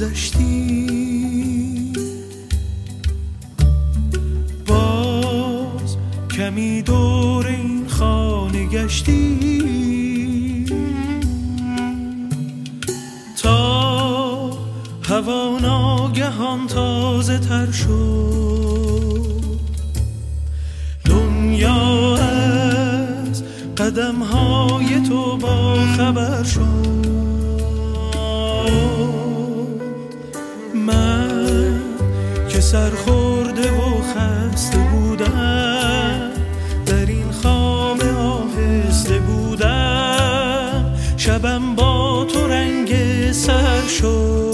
گذشتی. باز کمی دور این خانه گشتی. تا هوا ناگهان تازه تر شد. دنیا از قدم های تو با خبر شد. سرخورده و خسته بودم. در این خواب آهسته بودم. شبم با تو رنگ سر شد.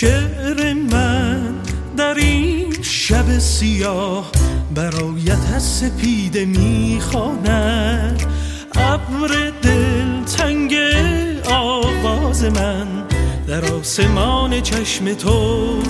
شعر من در این شب سیاه برایت از سپیده می‌خواند. ابر دل تنگ آواز من در آسمان چشم تو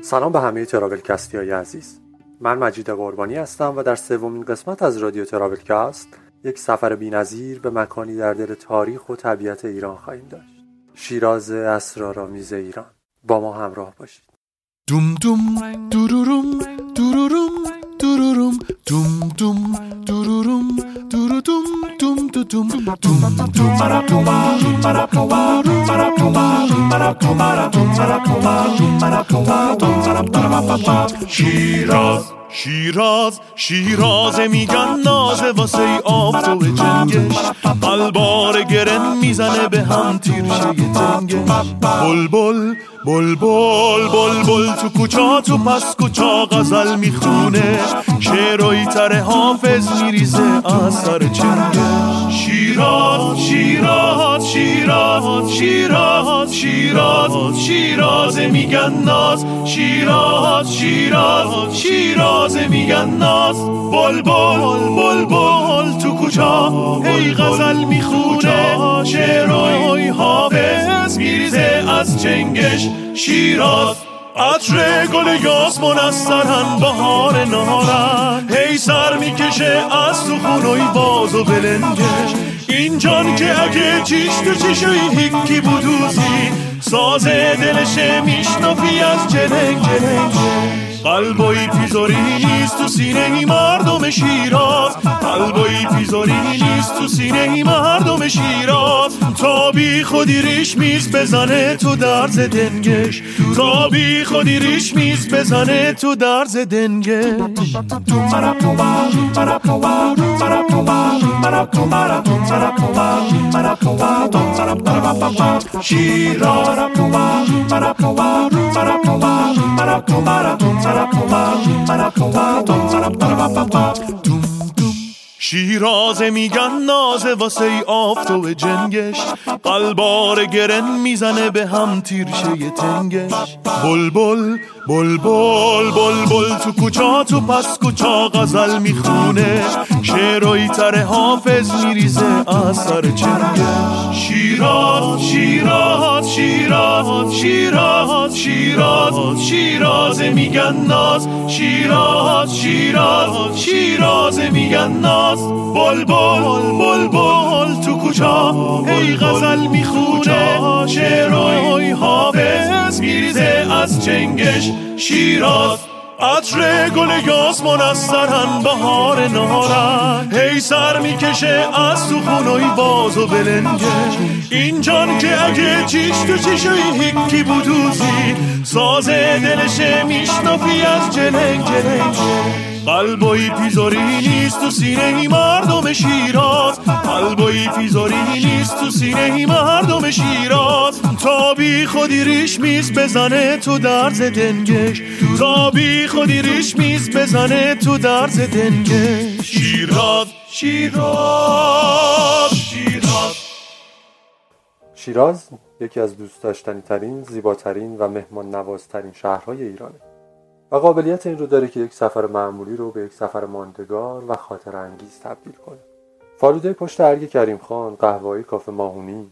سلام به همه ترابل کستی های عزیز. من مجید قربانی هستم و در سومین قسمت از رادیو ترابل کست یک سفر بینظیر به مکانی در دل تاریخ و طبیعت ایران خواهیم داشت. شیراز اسرارآمیز ایران. با ما همراه باشید. دوم دوم دوروروم دوروروم دوروروم دوم دوم دوروروم دورودوم دوم دو دوم دوم دوم شیراز شیراز شیراز میگن نازه واسه ای آفتاب جنگش. قلبار گرن می‌زنه به هم تیرشه تنگش. بلبل بلبل بلبل تو کوچا تو پس کوچا غزل می‌خونه. شعرهای تر حافظ میریزه از سر چنگش. شیراز شیراز شیراز شیراز شیراز شیراز میگن ناز. شیراز شیراز شیراز میگن ناز. بلبل بلبل تو کوچا. هی غزل می‌خونه شعرهای حافظ. میریزه از چنگش شیراز. عطر گل یاسمون از سرن بهار نارن هی سر می‌کشه از تو خونوی باز و بلنگش. این جان که اگه چیش تو چیشوی هیکی بودوزی ساز دلشه میشنفی از جنگ جنگ قلبایی پیزاری نیست تو سینه ای مردم شیراز قلبایی پیزاری نیست تو سینه ای مردم شیراز تا بی خودی ریش میز بزنه تو درز دنگش تا بی خودی ریش میز بزنه تو درز دنگش شیراز شیرازه میگن نازه واسه ای آفتاب جنگش. قلبار گرن می‌زنه به هم تیرشه تنگش. بلبل بلبل بلبل تو کوچا تو پس کوچا غزل می‌خونه. شعرهای تر حافظ میریزه از سر چنگش شیراز شیراز شیراز شیراز شیراز شیرازه میگن ناز. شیراز شیراز شیرازه میگن ناز. بلبل بلبل تو کوچا هی غزل می‌خونه. شعرهای حافظ میریزه از چنگش. شیراز عطر گل یاس منسترن بهار نهارن هی سر می‌کشه از تو خونوی باز و بلنگه این جان که اگه چیش تو چیشوی هیکی بودوزی. سازه دلشه میشنافی از جلنگ جلنگ قلبایی پیزاری نیست تو سینه ای مردم شیراز. قلبایی پیزاری نیست تو سینه ای مردم شیراز. تا بی خودی ریش میز بزنه تو درز دنگش. تا بی خودی ریش میز بزنه تو درز دنگش. شیراز. شیراز. شیراز. شیراز یکی از دوست داشتنی ترین، زیباترین و مهمان نوازترین شهرهای ایرانه. و قابلیت این رو داره که یک سفر معمولی رو به یک سفر ماندگار و خاطر انگیز تبدیل کنه. فالوده پشت ارگ کریم خان، قهوه‌ای کافه ماهونی،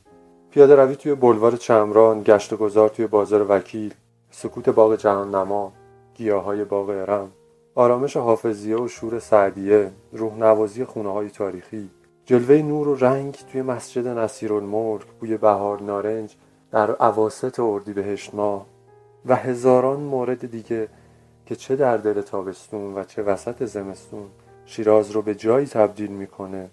پیاده روی توی بلوار چمران، گشت و گذار توی بازار وکیل، سکوت باغ جهان نما، گیاهای باغ ارم، آرامش حافظیه و شور سعدیه، روح نوازی خونه های تاریخی، جلوه نور و رنگ توی مسجد نصیرالملک، بوی بهار نارنج در عواست اردیبهشت ماه و هزاران مورد دیگه که چه در دل تابستون و چه وسط زمستون شیراز رو به جایی تبدیل می‌کنه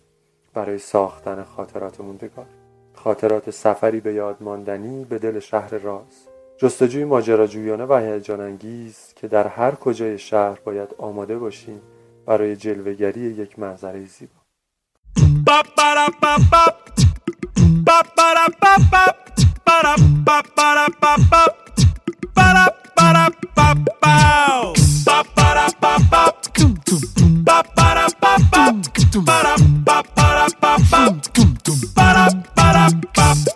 برای ساختن خاطرات موندگار. خاطرات سفری به یاد ماندنی به دل شهر راز. جستجوی ماجراجویانه و هیجان انگیز که در هر کجای شهر باید آماده باشیم برای جلوگری یک منظره زیبا. Ba-da-ba-ba-ba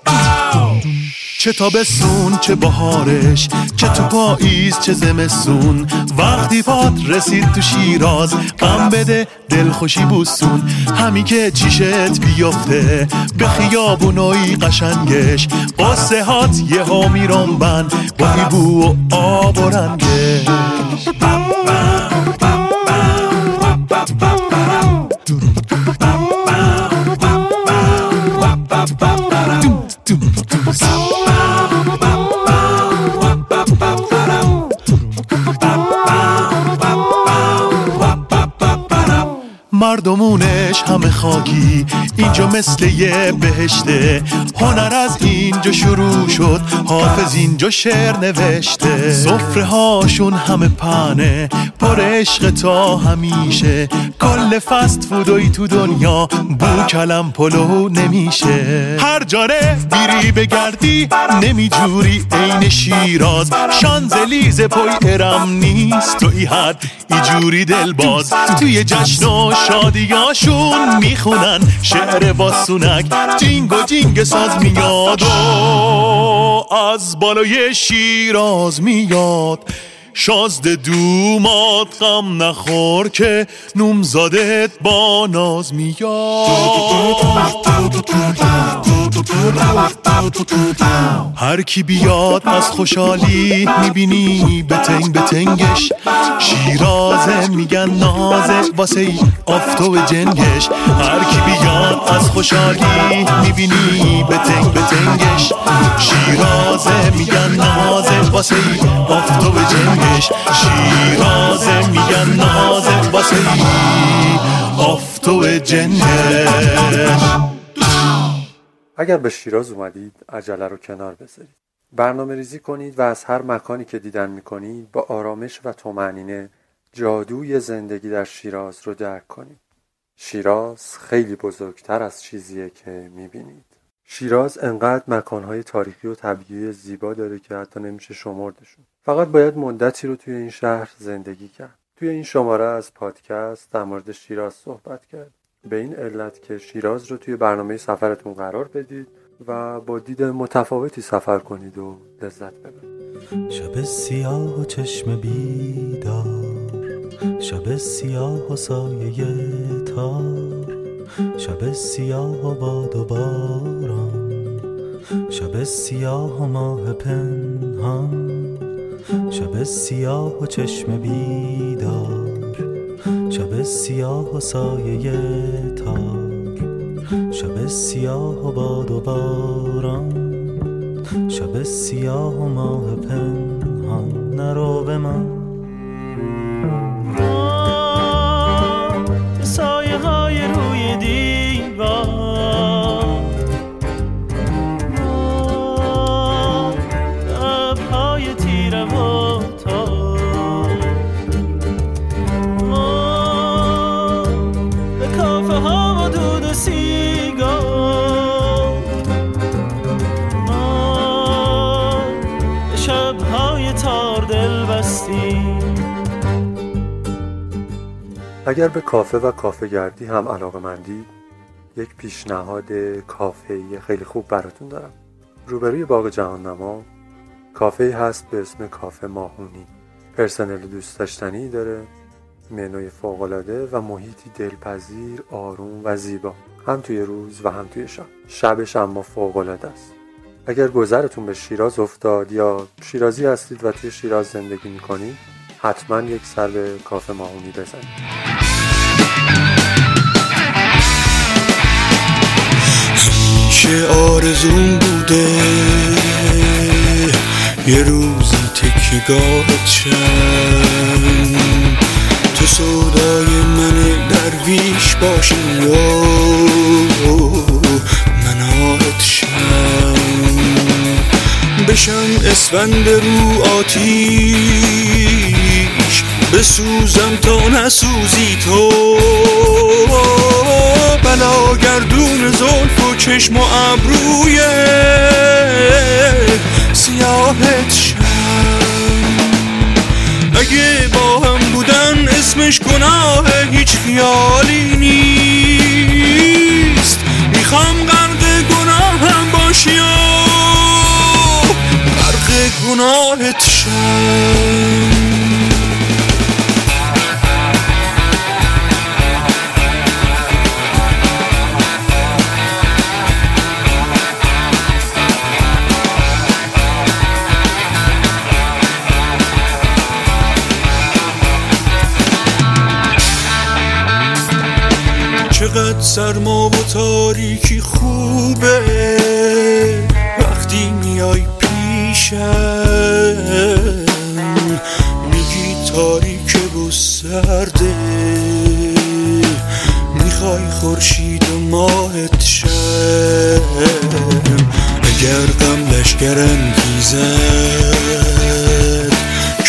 چه تابستون چه بهارش چه تو پاییز چه زمستون. وقتی پات رسید تو شیراز غم بده دلخوشی بوسون. همی که چیشت بیفته به خیابونای قشنگش. قصه هات یه ها میرنبن با بو و آب و رنگش. همه خاکی. اینجا مثل یه بهشته. هنر از اینجا شروع شد. حافظ اینجا شعر نوشته. صفره هاشون همه پنه. پر عشق تا همیشه. کل فست فودوی تو دنیا بو کلم پلو نمیشه. هر جاره بیری بگردی نمیجوری عین شیراز. شانزلیز پای ارم نیست تو ای حد ایجوری دل باز توی جشن و شادیاشون می‌خونن شعر باسونک جینگ و جینگ ساز میاد و از بالای شیراز میاد. شازده دومات غم نخور که نومزادت با ناز میاد. هر کی بیاد از خوشحالی می‌بینی به تنگ به تنگش شیرازه میگن نازه واسه آفتو جنگش. هر کی بیاد از خوشحالی می‌بینی به تنگ به تنگش شیرازه میگن نازه واسه ای آفتو جنگش شیرازه میگن نازه. واسه آفتو جنگش. اگر به شیراز اومدید عجله رو کنار بذارید. برنامه ریزی کنید و از هر مکانی که دیدن می‌کنید با آرامش و تومنینه جادوی زندگی در شیراز رو درک کنید. شیراز خیلی بزرگتر از چیزیه که می‌بینید. شیراز انقدر مکانهای تاریخی و طبیعی زیبا داره که حتی نمیشه شمردشون. فقط باید مدتی رو توی این شهر زندگی کرد. توی این شماره از پادکست در مورد شیراز صحبت کرد. به این علت که شیراز رو توی برنامه سفرتون قرار بدید و با دید متفاوتی سفر کنید و لذت ببرید. شب سیاه و چشم بیدار شب سیاه و سایه تار شب سیاه و باد و باران شب سیاه و ماه پنهان. شب سیاه و چشم بیدار. شب سیاه و سایه تار. شب سیاه و باد و باران. شب سیاه و ماه پنهان. نرو به من اگر به کافه و کافه گردی هم علاقه مندی یک پیشنهاد کافه‌ای خیلی خوب براتون دارم. روبروی باغ جهان نما کافه هست به اسم کافه ماهونی. پرسنل دوست داشتنی داره منوی فوقالعاده و محیطی دلپذیر آروم و زیبا. هم توی روز و هم توی شب. شبش اما فوقالعاده است. اگر گذرتون به شیراز افتاد یا شیرازی هستید و توی شیراز زندگی می‌کنید حتما یک سر به کافه ماهونی بزنید همیشه آرزون بوده؟ یه روزی تکیگاهت شم تو سودای من درویش باشی یا من آتشم بشم اسفند رو آتیش بسوزم تا نسوزی تو. بلا گردون زلف و چشم و ابروی سیاهت شم. اگه با هم بودن اسمش گناه هیچ خیالی نیست. می‌خوام غرق گناهم باشی و غرق گناهت شم. چقدر سرما و تاریکی خوبه. وقتی میای پیشم میگی تاریکه و سرده. می‌خوای خورشید و ماهت شم. اگر غم لشگر انگیزد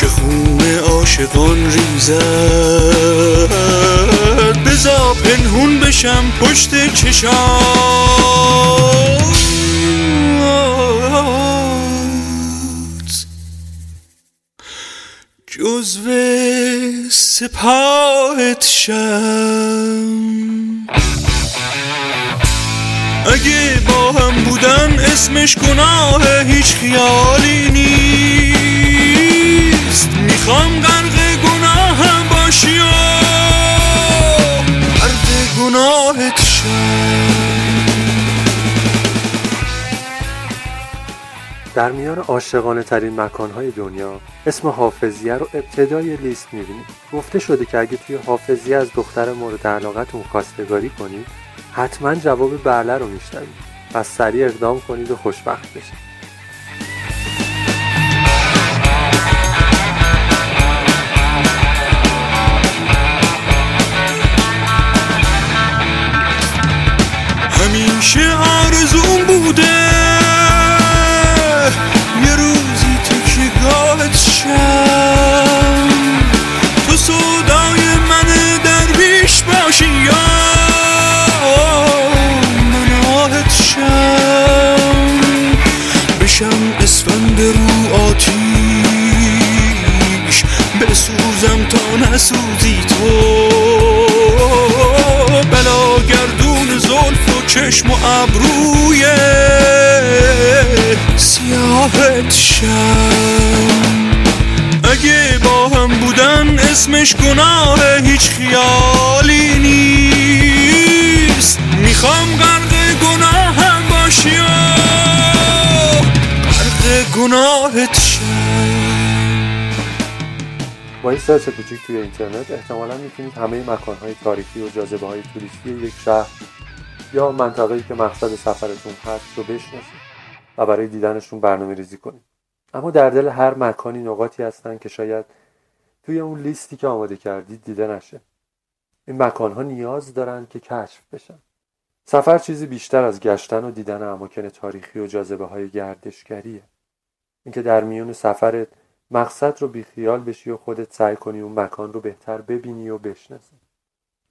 که خون عاشقان ریزد. پنهون بشم پشت چشات جزو سپاهت شم. اگه با هم بودن اسمش گناه هیچ خیالی نیست. در میان عاشقانه ترین مکانهای دنیا اسم حافظیه رو ابتدای لیست می‌بینید. گفته شده که اگه توی حافظیه از دختر مورد علاقتون خواستگاری کنید حتما جواب بله رو میشنوید. پس سریع اقدام کنید و خوشبخت بشید. همیشه آرزون بوده؟ یه روزی تکیگاهت شم. تو سودای من درویش باشی یا من آهت شم؟ بشم اسفند رو آتیش بسوزم تا نسوزی تو. چشم و ابروی سیاهت شم. اگه با هم بودن اسمش گناه هیچ خیالی نیست. می‌خوام غرق گناهم باشی و غرق گناهت شم. با این سرچ کوچیک توی اینترنت احتمالا می‌تونید همه مکانهای تاریخی و جاذبه های توریستی یک شهر یا منطقه‌ای که مقصد سفرتون هست رو بشناسید و برای دیدنشون برنامه ریزی کنید. اما در دل هر مکانی نقاطی هستن که شاید توی اون لیستی که آماده کردید دیده نشه. این مکانها نیاز دارن که کشف بشن. سفر چیزی بیشتر از گشتن و دیدن اماکن تاریخی و جاذبه های گردشگریه. اینکه در میون سفرت مقصد رو بیخیال بشی و خودت سعی کنی اون مکان رو بهتر ببینی و بشناسی.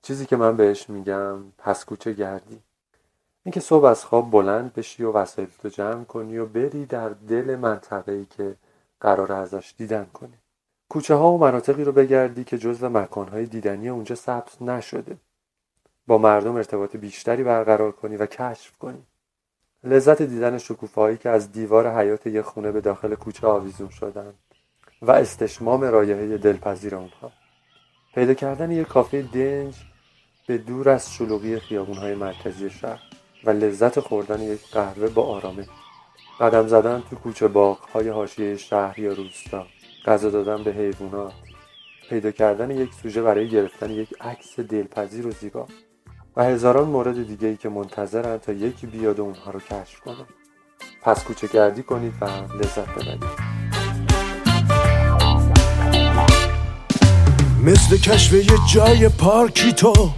چیزی که من بهش میگم پس کوچه گردی. اینکه صبح از خواب بلند بشی و وسایلتو جمع کنی و بری در دل منطقه‌ای که قرار ازش دیدن کنی. کوچه ها و مناطقی رو بگردی که جزو مکانهای دیدنی اونجا ثبت نشده. با مردم ارتباط بیشتری برقرار کنی و کشف کنی. لذت دیدن شکوفهایی که از دیوار حیات یک خونه به داخل کوچه آویزون شدن و استشمام رایحه دلپذیر اونها. پیدا کردن یک کافه دنج به دور از شلوغی خیابونهای مرکزی شهر. و لذت خوردن یک قهوه با آرامش قدم زدن تو کوچه باغهای حاشیه شهر یا روستا. غذا دادن به حیوانات. پیدا کردن یک سوژه برای گرفتن یک عکس دلپذیر و زیبا. و هزاران مورد دیگه ای که منتظرن تا یکی بیاد و اونها رو کشف کنه پس کوچه گردی کنید و لذت ببرید. مثل کشف یه جای پارکی تو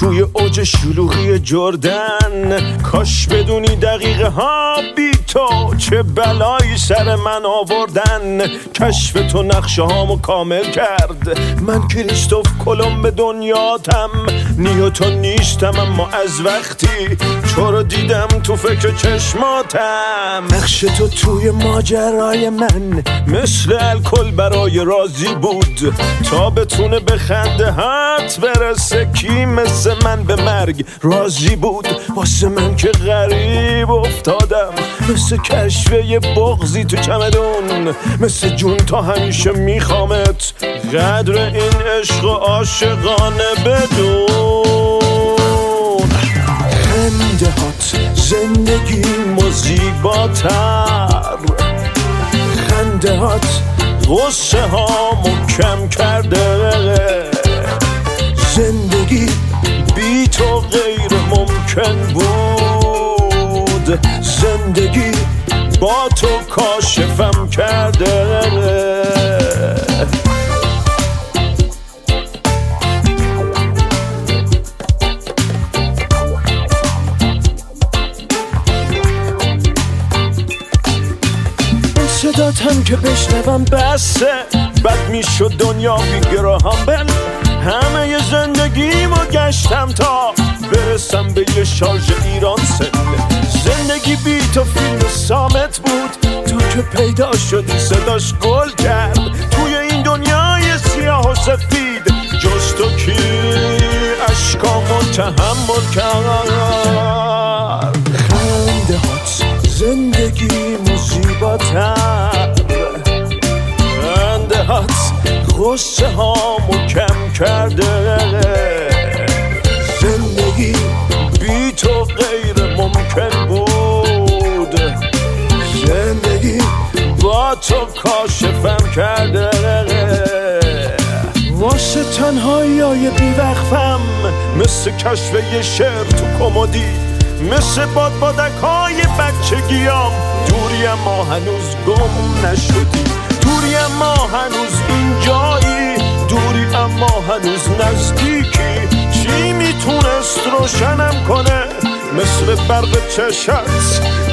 توی اوج شلوغی جردن. کاش بدونی دقیقه ها بی تو چه بلایی سر من آوردن. کشف تو نقشه هامو کامل کرد. من کریستوف کلم دنیاتم نیوتون نیستم اما از وقتی تو رو دیدم تو فکر چشماتم. نقش تو توی ماجرای من مثل الکل برای راضی بود. تا به خنده هات برسه. کی مثل من به مرگ راضی بود؟ واسه من که غریب افتادم. مثل کشفه بغزی تو چمدون. مثل جون تا همیشه میخوامت. قدر این عشق و عاشقانه بدون. خنده هات زندگی مزیباتر خنده هات غصه ها کم کرده. زندگی بی تو غیر ممکن بود. زندگی با تو کاشفم کرده. بسه بد می‌شد دنیا بیگراهم بل همه زندگیمو گشتم تا برسم به یه شارژ ایران سن زندگی بی تو فیلم سامت بود تو که پیدا شدی صداش گل کرد. توی این دنیای سیاه و سفید جز تو کی؟ اشکامو تحمل کرد. غصه هامو کم کرده. زندگی بی تو غیر ممکن بود. زندگی با تو کاشفم کرده. واسه تنهایی های بیوقفم مثل کشف یه شعر تو کمدی مثل باد بادک های بچگیام. دوری ما هنوز گم نشدی. هنوز اینجایی دوری اما هنوز نزدیکی چی می‌تونست روشنم کنه؟ مثل برق چشت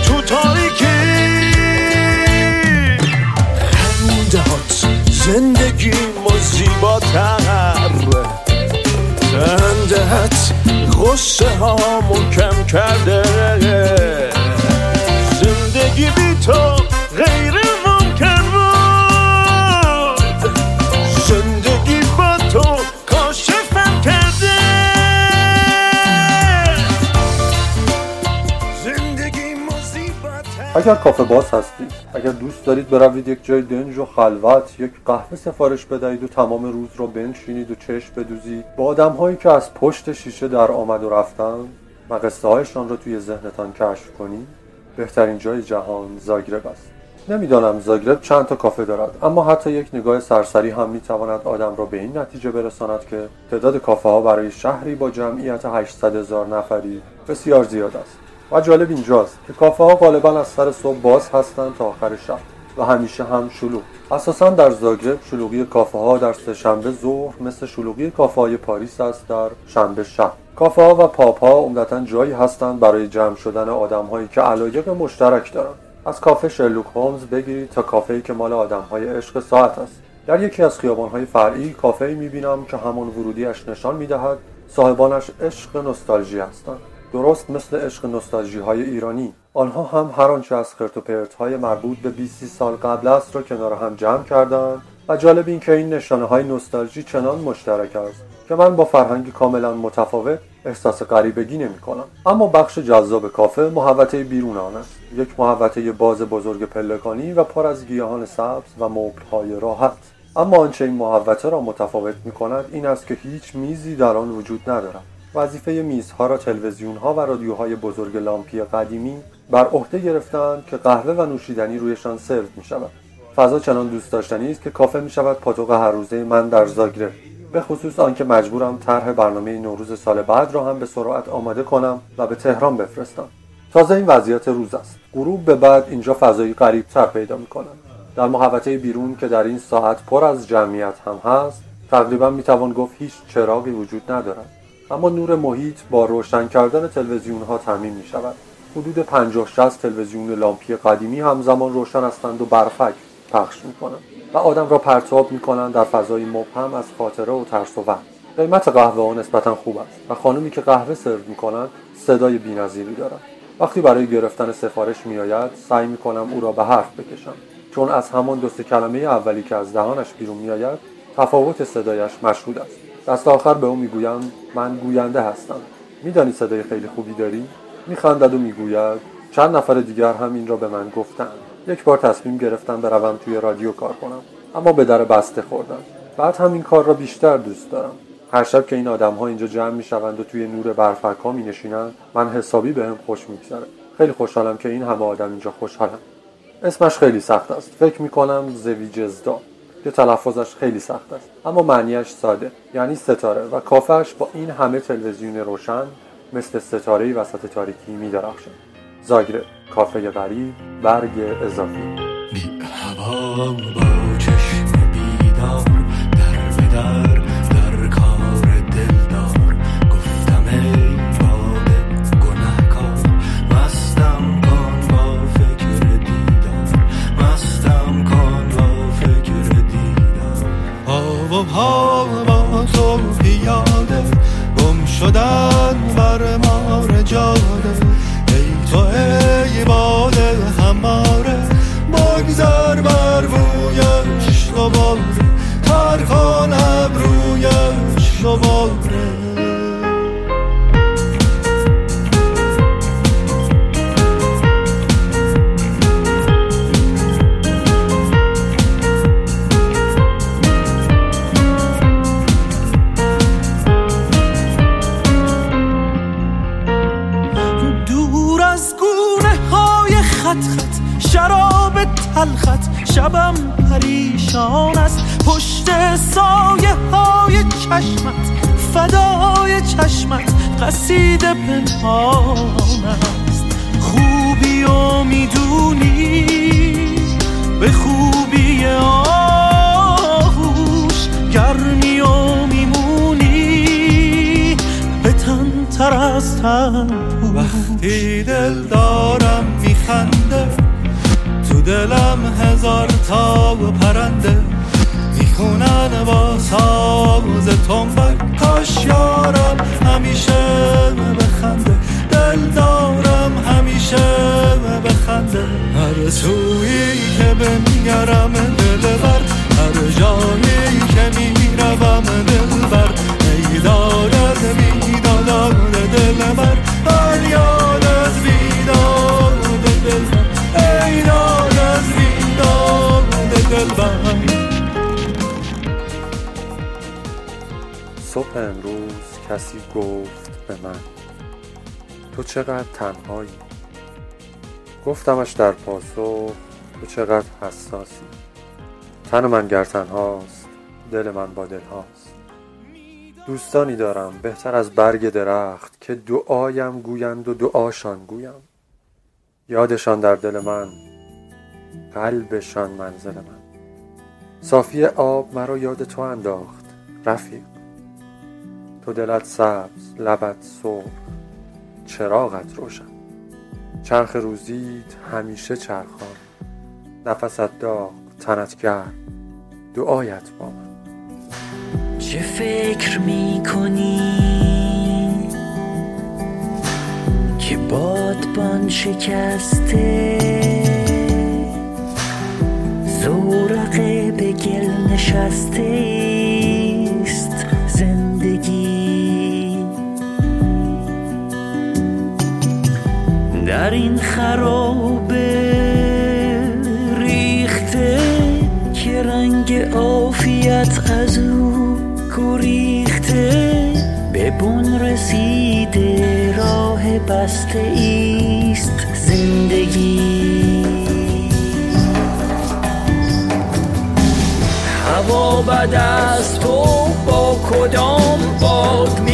تو تاریکی. خندهات زندگی مزیباتر خندهات غصه ها کم کرده. زندگی بی تو غیر اگر کافه باز هستید اگر دوست دارید بروید یک جای دنج و خلوت یک قهوه سفارش بدهید و تمام روز را بنشینید و چشم بدوزید. با آدم هایی که از پشت شیشه در آمد و رفتن و قصه هایشان را توی ذهنتان کشف کنید بهترین جای جهان زاگرب است. نمی‌دانم زاگرب چند تا کافه دارد اما حتی یک نگاه سرسری هم می‌تواند آدم را به این نتیجه برساند که تعداد کافه ها برای شهری با جمعیت 800 هزار نفری بسیار زیاد است. و جالب اینجاست که کافه ها غالبا از سر صبح باز هستند تا آخر شب و همیشه هم شلوغ. اساسا در زاگرب شلوغی کافه ها در سهشنبه ظهر مثل شلوغی کافه های پاریس است در شنبه شب. کافه ها و پاپ ها عمدتا جایی هستند برای جمع شدن آدم هایی که علایق مشترک دارند. از کافه شرلوک هولمز بگیرید تا کافه که مال آدم های عشق ساعت است. در یکی از خیابان های فرعی کافه می بینم که همان ورودیش نشان می صاحبانش عشق نوستالژی هستند. درست مثل عشق نوستالژی های ایرانی. آنها هم هر آنچه از خرت و های مربوط به 20 سال قبل است را کنار هم جمع کردند و جالب این که این نشانه های نوستالژی چنان مشترک است که من با فرهنگی کاملا متفاوت احساس غریبگی نمی کنم اما بخش جذاب کافه محوطه بیرون آن است. یک محوطه باز بزرگ پلکانی و پر از گیاهان سبز و های راحت. اما آنچه این محوطه را متفاوت می کند این است که هیچ میزی در آن وجود ندارد. وظیفه میزها را تلویزیون ها و رادیوهای بزرگ لامپی قدیمی بر عهده گرفتند که قهوه و نوشیدنی رویشان سرو می شود فضا چنان دوست داشتنی است که کافه می شود پاتوق هر روزه من در زاگرب به خصوص آنکه مجبورم طرح برنامه نوروز سال بعد را هم به سرعت آماده کنم و به تهران بفرستم. تازه این وضعیت روز است. غروب به بعد اینجا فضایی تر پیدا می کنم در محوطه بیرون که در این ساعت پر از جمعیت هم هست تقریبا می توان گفت هیچ چراغی وجود ندارد. اما نور محیط با روشن کردن تلویزیون ها تعمین می شود حدود 50 60 تلویزیون لامپی قدیمی همزمان روشن هستند و برفک پخش می کنند و آدم را پرتاب می کنند در فضای مبهم از خاطره و ترس و قیمت قهوه ها نسبتا خوب است و خانمی که قهوه سرو می کنند صدای بینظیری دارد وقتی برای گرفتن سفارش می آید سعی می کنم او را به حرف بکشم. چون از همان دو کلمه اولی که از دهانش بیرون می آید تفاوت صدایش مشهود است. دست آخر به او می‌گویم من گوینده هستم. میدانی صدای خیلی خوبی داری؟ میخندد و می‌گوید چند نفر دیگر هم این را به من گفتند یک بار تصمیم گرفتم بروم توی رادیو کار کنم اما به در بسته خوردم. بعد هم این کار را بیشتر دوست دارم. هر شب که این آدم ها اینجا جمع می شوند و توی نور برفک ها می نشینند من حسابی به هم خوش میگذره. خیلی خوشحالم که این همه آدم اینجا خوشحالم اسمش خیلی سخت است. فکر می کنم زویجزدا که تلفظش خیلی سخت است. اما معنیش ساده یعنی ستاره. و کافش با این همه تلویزیون روشن مثل ستاره وسط تاریکی می درخشد زاگرب کافه غریب برگ اضافی. بی هوا با چشم بیدار. بر مار جاده تو ای باد هماره. بگذر بر رویش دوباره تر کن ابرویش دوباره تلخت. شبم پریشان است. پشت سایه های چشمت فدای چشمت قصید پنهان است. خوبی و می‌دونی؟ به خوبی آهوش گرمی و میمونی؟ به تن تر از تن وقتی دل دارم میخنده دلم هزار تا پرنده. می‌خونن با ساز تنبک. کاش یارم همیشه بخنده. دل دارم همیشه بخنده. هر سویی که بنگرم دل بر. هر جایی که می‌روم دل بر. ای امروز کسی گفت به من تو چقدر تنهایی؟ گفتمش در پاسخ تو چقدر حساسی؟ تن من گر تنهاست دل من با دل هاست. دوستانی دارم بهتر از برگ درخت که دعایم گویند و دعاشان گویم. یادشان در دل من قلبشان منزل من. صافی آب مرا یاد تو انداخت رفیق. تو دلت سبز لبت سرخ چراغت روشن. چرخ روزیت همیشه چرخان نفست داغ تنت گرم. دعایت با من. چه فکر می کنی که بادبان شکسته. زورقه به گل نشسته. این خرابه ریخته که رنگ عافیت از او گریخته. به بون رسیده راه بسته ایست زندگی. هوا بد است تو با کدام باد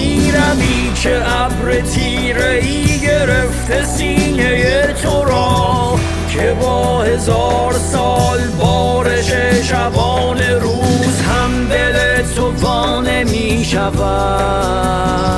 می‌روی که ابر تیره ای گرفته سینه تو را که با هزار سال بارش شبان روز هم دل تو وانه می شود.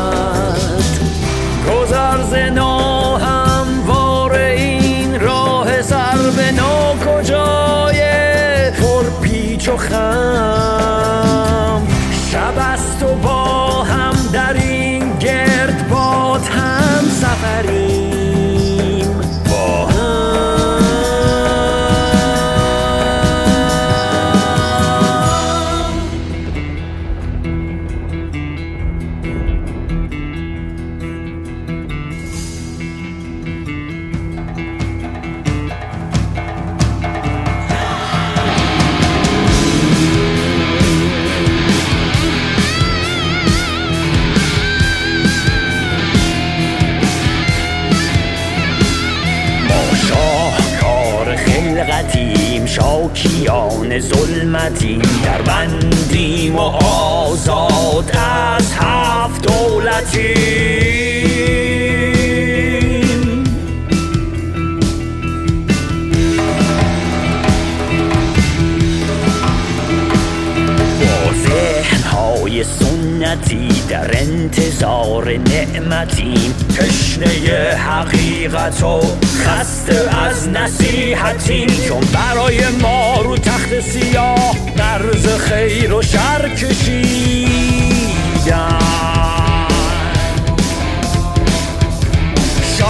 سنتی در انتظار نعمتیم تشنه حقیقت و خسته از نصیحتیم. چون برای ما رو تخت سیاه مرز خیر و شر کشیدن.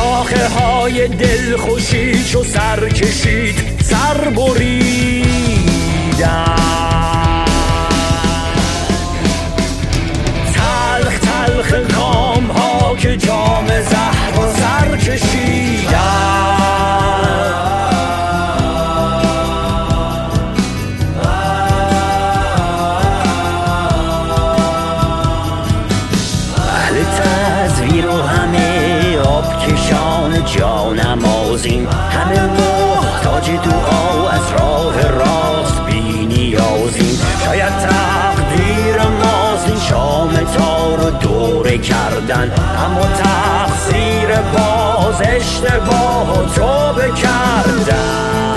شاخه های دلخوشی چو سر کشید سر بریدن. تلخ تلخ کام ها که جام زهر و سر اهل کشان جانمازیم همه محتاج دعا از راه راست بی نیازیم شاید تقدیر ماست شام تار و دوره کردن اما تقصیر باز اشتباه و توبه کردن.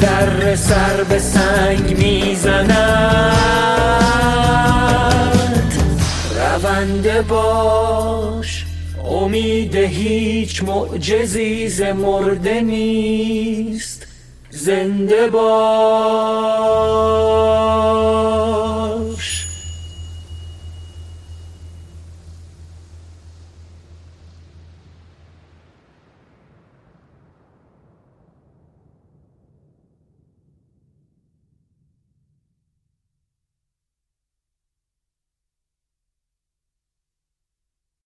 در سر به سنگ می‌زند. رونده باش امید هیچ معجزی ز مرده نیست. زنده باش.